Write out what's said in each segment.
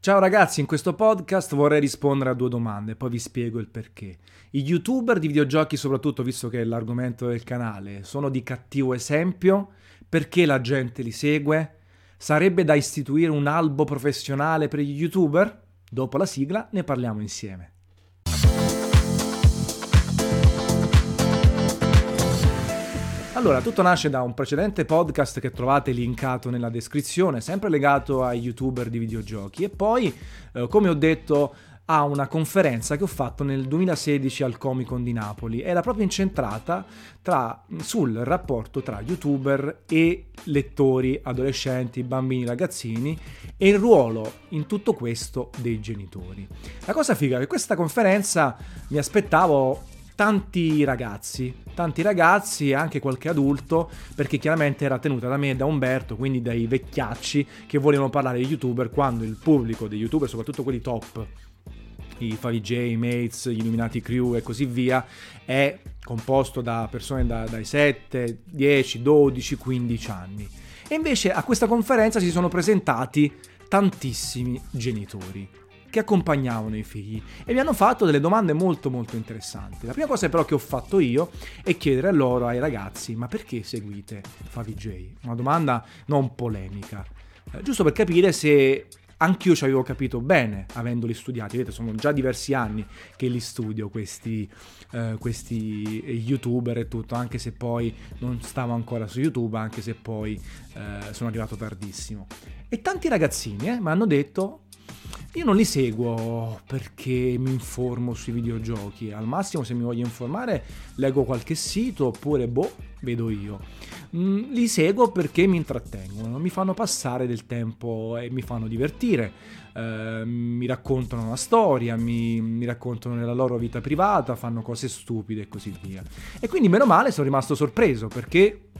Ciao ragazzi, in questo podcast vorrei rispondere a due domande, poi vi spiego il perché. I youtuber di videogiochi, soprattutto visto che è l'argomento del canale, sono di cattivo esempio? Perché la gente li segue? Sarebbe da istituire un albo professionale per gli youtuber? Dopo la sigla ne parliamo insieme. Allora, tutto nasce da un precedente podcast che trovate linkato nella descrizione, sempre legato ai youtuber di videogiochi e poi, eh, come ho detto, a una conferenza che ho fatto nel 2016 al Comic Con di Napoli. Era proprio incentrata tra, sul rapporto tra youtuber e lettori, adolescenti, bambini, ragazzini e il ruolo in tutto questo dei genitori. La cosa figa è che questa conferenza mi aspettavo tanti ragazzi, tanti ragazzi e anche qualche adulto, perché chiaramente era tenuta da me e da Umberto, quindi dai vecchiacci che volevano parlare di youtuber quando il pubblico dei youtuber, soprattutto quelli top, i Favij, Mates, gli Illuminati Crew e così via, è composto da persone da, dai 7, 10, 12, 15 anni. E invece a questa conferenza si sono presentati tantissimi genitori che accompagnavano i figli e mi hanno fatto delle domande molto molto interessanti. La prima cosa però che ho fatto io è chiedere a loro, ai ragazzi, ma perché seguite Favij? Una domanda non polemica, eh, giusto per capire se anch'io ci avevo capito bene avendoli studiati. Vedete, sono già diversi anni che li studio questi, eh, questi youtuber e tutto, anche se poi non stavo ancora su YouTube, anche se poi eh, sono arrivato tardissimo. E tanti ragazzini eh, mi hanno detto io non li seguo perché mi informo sui videogiochi, al massimo se mi voglio informare leggo qualche sito oppure boh, vedo io. Mm, li seguo perché mi intrattengono, mi fanno passare del tempo e mi fanno divertire, eh, mi raccontano una storia, mi, mi raccontano nella loro vita privata, fanno cose stupide e così via. E quindi meno male sono rimasto sorpreso perché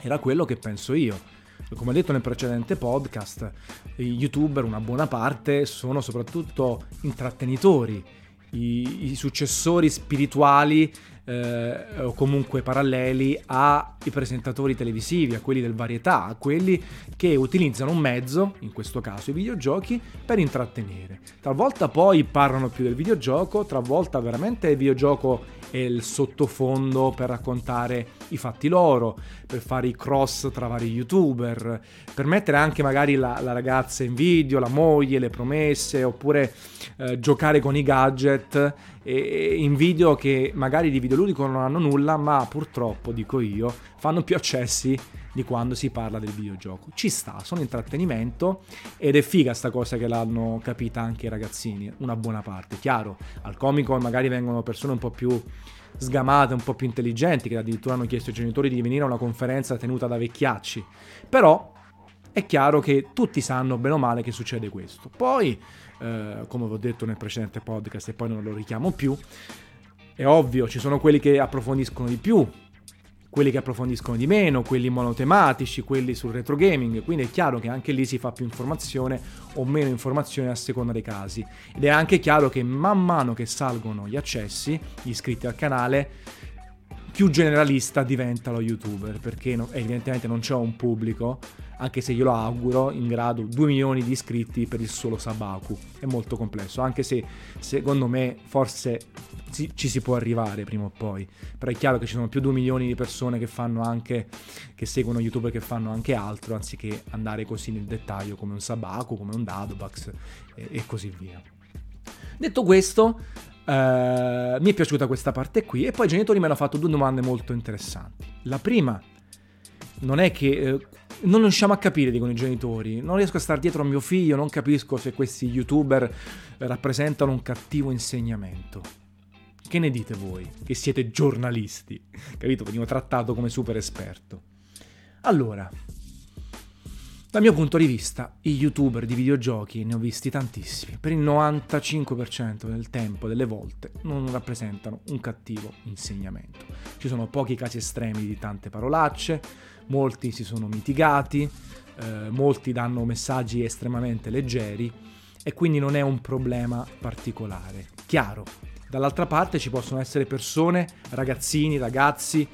era quello che penso io come detto nel precedente podcast, i youtuber, una buona parte, sono soprattutto intrattenitori, i, i successori spirituali eh, o comunque paralleli ai presentatori televisivi, a quelli del varietà, a quelli che utilizzano un mezzo, in questo caso i videogiochi, per intrattenere. Talvolta poi parlano più del videogioco, talvolta veramente il videogioco è il sottofondo per raccontare i fatti loro, per fare i cross tra vari youtuber, per mettere anche magari la, la ragazza in video, la moglie, le promesse, oppure eh, giocare con i gadget e, in video che magari di videoludico non hanno nulla, ma purtroppo, dico io, fanno più accessi di quando si parla del videogioco. Ci sta, sono intrattenimento ed è figa sta cosa che l'hanno capita anche i ragazzini, una buona parte. Chiaro, al comico magari vengono persone un po' più sgamate, un po' più intelligenti, che addirittura hanno chiesto ai genitori di venire a una conferenza tenuta da vecchiacci. Però è chiaro che tutti sanno bene o male che succede questo. Poi, eh, come vi ho detto nel precedente podcast e poi non lo richiamo più, è ovvio, ci sono quelli che approfondiscono di più, quelli che approfondiscono di meno, quelli monotematici, quelli sul retro gaming, quindi è chiaro che anche lì si fa più informazione o meno informazione a seconda dei casi. Ed è anche chiaro che man mano che salgono gli accessi, gli iscritti al canale, più generalista diventa lo youtuber, perché evidentemente non c'è un pubblico, anche se io lo auguro, in grado 2 milioni di iscritti per il solo Sabaku. È molto complesso, anche se secondo me forse ci si può arrivare prima o poi. Però è chiaro che ci sono più di 2 milioni di persone che fanno anche, che seguono youtuber che fanno anche altro, anziché andare così nel dettaglio come un Sabaku, come un Dadobax e, e così via. Detto questo, Uh, mi è piaciuta questa parte qui e poi i genitori mi hanno fatto due domande molto interessanti. La prima non è che uh, non riusciamo a capire, dicono i genitori, non riesco a stare dietro a mio figlio, non capisco se questi youtuber rappresentano un cattivo insegnamento. Che ne dite voi, che siete giornalisti? Capito? Venivo trattato come super esperto. Allora, dal mio punto di vista, i youtuber di videogiochi ne ho visti tantissimi. Per il 95% del tempo, delle volte, non rappresentano un cattivo insegnamento. Ci sono pochi casi estremi di tante parolacce, molti si sono mitigati, eh, molti danno messaggi estremamente leggeri e quindi non è un problema particolare. Chiaro, dall'altra parte ci possono essere persone, ragazzini, ragazzi,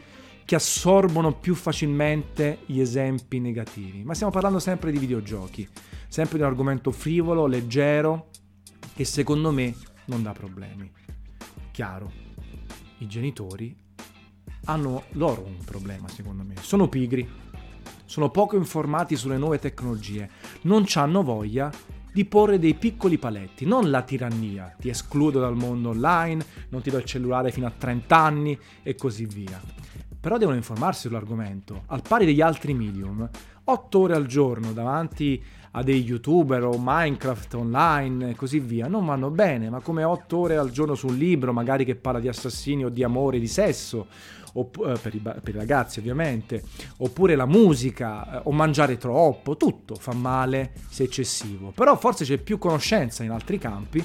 che assorbono più facilmente gli esempi negativi. Ma stiamo parlando sempre di videogiochi. sempre di un argomento frivolo, leggero, che secondo me non dà problemi. Chiaro, i genitori hanno loro un problema secondo me, sono pigri, sono poco informati sulle nuove tecnologie, non hanno voglia di porre dei piccoli paletti, non la tirannia, ti escludo dal mondo online, non ti do il cellulare fino a 30 anni e così via. Però devono informarsi sull'argomento, al pari degli altri medium. 8 ore al giorno davanti a dei youtuber o Minecraft online e così via non vanno bene, ma come 8 ore al giorno su un libro magari che parla di assassini o di amore, di sesso, opp- eh, per, i, per, i, ragazzi ovviamente, oppure la musica eh, o mangiare troppo, tutto fa male se eccessivo. Però forse c'è più conoscenza in altri campi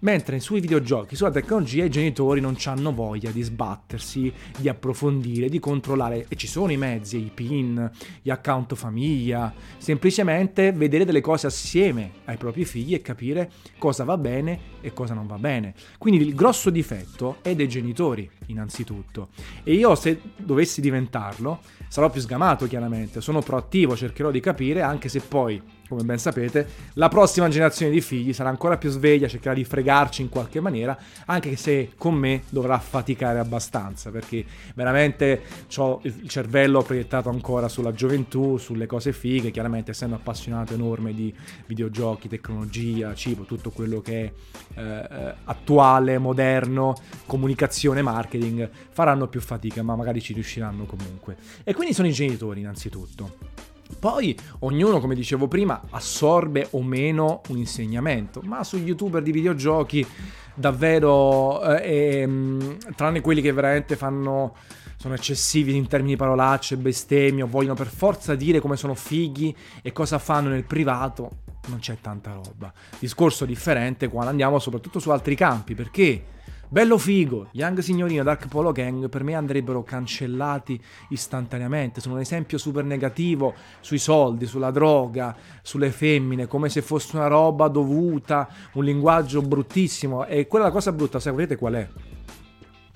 mentre sui videogiochi, sulla tecnologia, i genitori non hanno voglia di sbattersi, di approfondire, di controllare, e ci sono i mezzi, i PIN, gli account famiglia, semplicemente vedere delle cose assieme ai propri figli e capire cosa va bene e cosa non va bene. Quindi il grosso difetto è dei genitori, innanzitutto. E io se dovessi diventarlo, sarò più sgamato chiaramente, sono proattivo, cercherò di capire, anche se poi come ben sapete, la prossima generazione di figli sarà ancora più sveglia, cercherà di fregarci in qualche maniera, anche se con me dovrà faticare abbastanza, perché veramente ho il cervello proiettato ancora sulla gioventù, sulle cose fighe, chiaramente essendo appassionato enorme di videogiochi, tecnologia, cibo, tutto quello che è eh, attuale, moderno, comunicazione, marketing, faranno più fatica, ma magari ci riusciranno comunque. E quindi sono i genitori innanzitutto. Poi ognuno, come dicevo prima, assorbe o meno un insegnamento, ma su youtuber di videogiochi davvero, eh, ehm, tranne quelli che veramente fanno sono eccessivi in termini di parolacce, bestemmie o vogliono per forza dire come sono fighi e cosa fanno nel privato, non c'è tanta roba. Discorso differente quando andiamo soprattutto su altri campi, perché Bello figo, Young Signorino e Dark Polo Gang per me andrebbero cancellati istantaneamente, sono un esempio super negativo sui soldi, sulla droga, sulle femmine, come se fosse una roba dovuta, un linguaggio bruttissimo e quella cosa brutta, sapete qual è?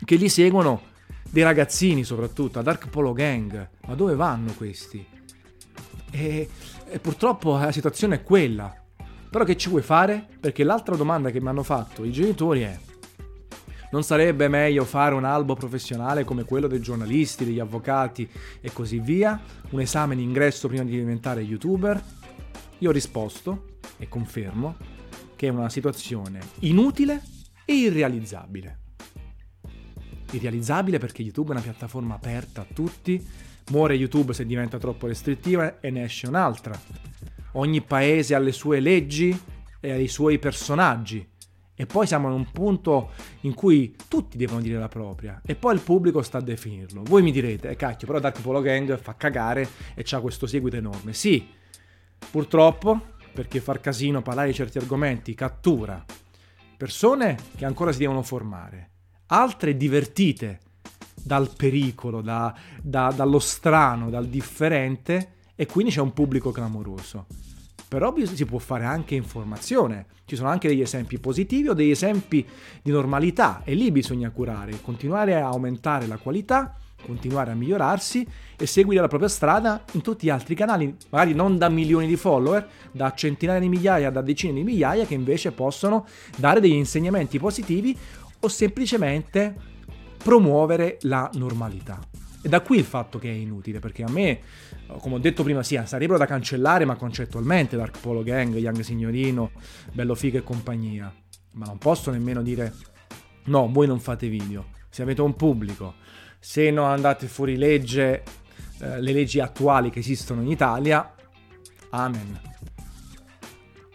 Che li seguono dei ragazzini soprattutto, a Dark Polo Gang, ma dove vanno questi? E, e purtroppo la situazione è quella. Però che ci vuoi fare? Perché l'altra domanda che mi hanno fatto i genitori è non sarebbe meglio fare un albo professionale come quello dei giornalisti, degli avvocati e così via? Un esame di ingresso prima di diventare youtuber? Io ho risposto e confermo che è una situazione inutile e irrealizzabile. Irrealizzabile perché YouTube è una piattaforma aperta a tutti, muore YouTube se diventa troppo restrittiva e ne esce un'altra. Ogni paese ha le sue leggi e ha i suoi personaggi e poi siamo in un punto in cui tutti devono dire la propria e poi il pubblico sta a definirlo. Voi mi direte, eh, cacchio, però Dark Polo Gang fa cagare e ha questo seguito enorme. Sì, purtroppo, perché far casino, parlare di certi argomenti cattura persone che ancora si devono formare, altre divertite dal pericolo, da, da, dallo strano, dal differente e quindi c'è un pubblico clamoroso però si può fare anche informazione. Ci sono anche degli esempi positivi o degli esempi di normalità e lì bisogna curare, continuare a aumentare la qualità, continuare a migliorarsi e seguire la propria strada in tutti gli altri canali, magari non da milioni di follower, da centinaia di migliaia, da decine di migliaia che invece possono dare degli insegnamenti positivi o semplicemente promuovere la normalità. E da qui il fatto che è inutile, perché a me, come ho detto prima, sì, sarebbero da cancellare, ma concettualmente Dark Polo Gang, Young Signorino, Bello Figo e compagnia. Ma non posso nemmeno dire, no, voi non fate video. Se avete un pubblico, se non andate fuori legge, eh, le leggi attuali che esistono in Italia, amen.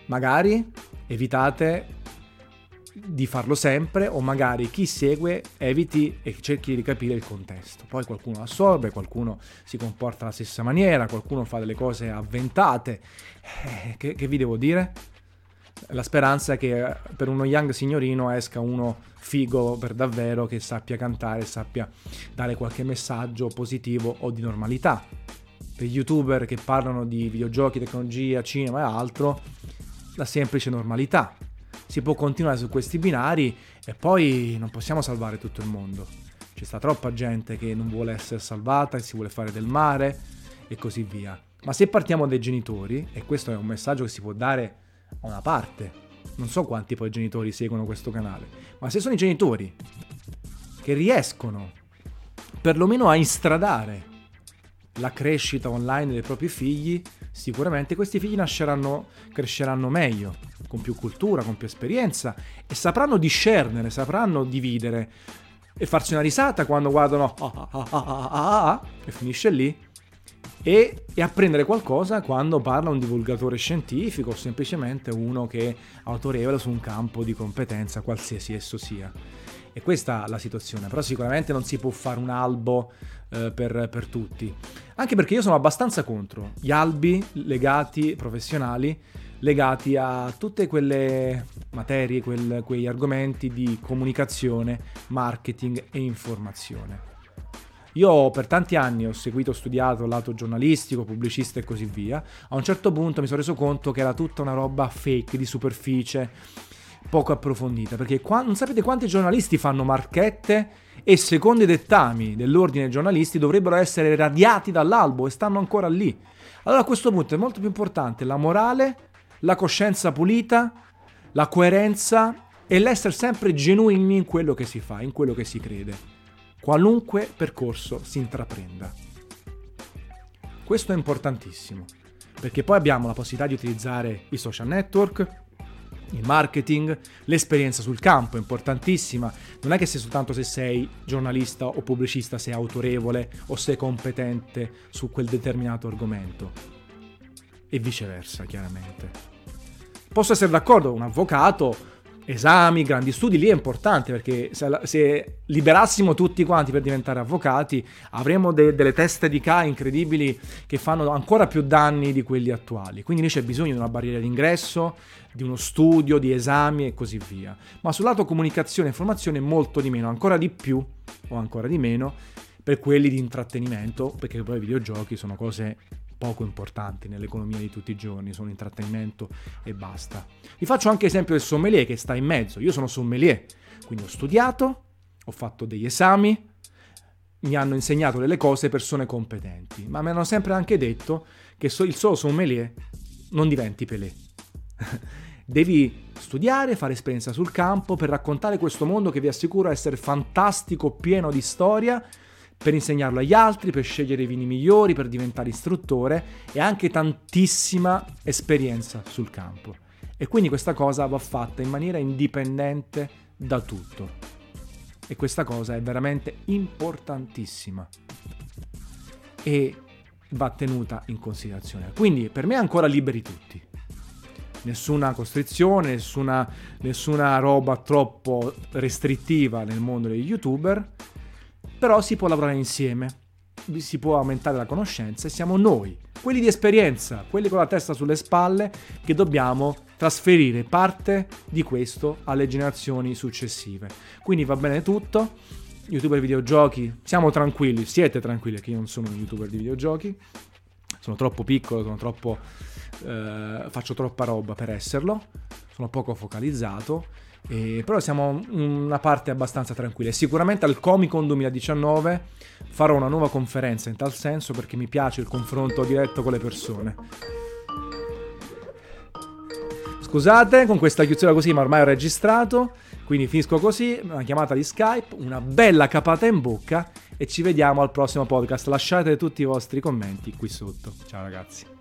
Magari evitate di farlo sempre o magari chi segue eviti e cerchi di capire il contesto. Poi qualcuno assorbe, qualcuno si comporta alla stessa maniera, qualcuno fa delle cose avventate. Eh, che, che vi devo dire? La speranza è che per uno young signorino esca uno figo per davvero che sappia cantare, sappia dare qualche messaggio positivo o di normalità. Per gli youtuber che parlano di videogiochi, tecnologia, cinema e altro, la semplice normalità si può continuare su questi binari e poi non possiamo salvare tutto il mondo. C'è sta troppa gente che non vuole essere salvata, che si vuole fare del mare e così via. Ma se partiamo dai genitori, e questo è un messaggio che si può dare a una parte, non so quanti poi genitori seguono questo canale, ma se sono i genitori che riescono perlomeno a instradare la crescita online dei propri figli, sicuramente questi figli nasceranno, cresceranno meglio, con più cultura, con più esperienza e sapranno discernere, sapranno dividere e farsi una risata quando guardano ah, ah, ah, e finisce lì e, e, apprendere qualcosa quando parla un divulgatore scientifico o semplicemente uno che è autorevole su un campo di competenza, qualsiasi esso sia. E questa è la situazione, però sicuramente non si può fare un albo eh, per, per tutti. Anche perché io sono abbastanza contro gli albi legati, professionali, legati a tutte quelle materie, quel, quegli argomenti di comunicazione, marketing e informazione. Io per tanti anni ho seguito, ho studiato lato giornalistico, pubblicista e così via. A un certo punto mi sono reso conto che era tutta una roba fake, di superficie, poco approfondita. Perché qua, non sapete quanti giornalisti fanno marchette e secondo i dettami dell'ordine giornalisti dovrebbero essere radiati dall'albo e stanno ancora lì. Allora a questo punto è molto più importante la morale, la coscienza pulita, la coerenza e l'essere sempre genuini in quello che si fa, in quello che si crede qualunque percorso si intraprenda. Questo è importantissimo, perché poi abbiamo la possibilità di utilizzare i social network, il marketing, l'esperienza sul campo è importantissima. Non è che sei soltanto se sei giornalista o pubblicista sei autorevole o sei competente su quel determinato argomento. E viceversa, chiaramente. Posso essere d'accordo, un avvocato esami, grandi studi, lì è importante perché se, se liberassimo tutti quanti per diventare avvocati avremmo de, delle teste di K incredibili che fanno ancora più danni di quelli attuali. Quindi lì c'è bisogno di una barriera d'ingresso, di uno studio, di esami e così via. Ma sul lato comunicazione e informazione molto di meno, ancora di più o ancora di meno per quelli di intrattenimento, perché poi i videogiochi sono cose poco importanti nell'economia di tutti i giorni, sono intrattenimento e basta. Vi faccio anche esempio del sommelier che sta in mezzo. Io sono sommelier, quindi ho studiato, ho fatto degli esami, mi hanno insegnato delle cose persone competenti, ma mi hanno sempre anche detto che il solo sommelier non diventi Pelé. Devi studiare, fare esperienza sul campo per raccontare questo mondo che vi assicuro essere fantastico, pieno di storia per insegnarlo agli altri, per scegliere i vini migliori, per diventare istruttore e anche tantissima esperienza sul campo. E quindi questa cosa va fatta in maniera indipendente da tutto. E questa cosa è veramente importantissima e va tenuta in considerazione. Quindi per me ancora liberi tutti. Nessuna costrizione, nessuna, nessuna roba troppo restrittiva nel mondo degli youtuber però si può lavorare insieme, si può aumentare la conoscenza e siamo noi, quelli di esperienza, quelli con la testa sulle spalle, che dobbiamo trasferire parte di questo alle generazioni successive. Quindi va bene tutto. YouTuber videogiochi, siamo tranquilli, siete tranquilli che io non sono un youtuber di videogiochi, sono troppo piccolo, sono troppo, eh, faccio troppa roba per esserlo, sono poco focalizzato e, però siamo una parte abbastanza tranquilla. Sicuramente al Comic Con 2019 farò una nuova conferenza in tal senso perché mi piace il confronto diretto con le persone. Scusate con questa chiusura così, ma ormai ho registrato. Quindi finisco così, una chiamata di Skype, una bella capata in bocca e ci vediamo al prossimo podcast. Lasciate tutti i vostri commenti qui sotto. Ciao ragazzi.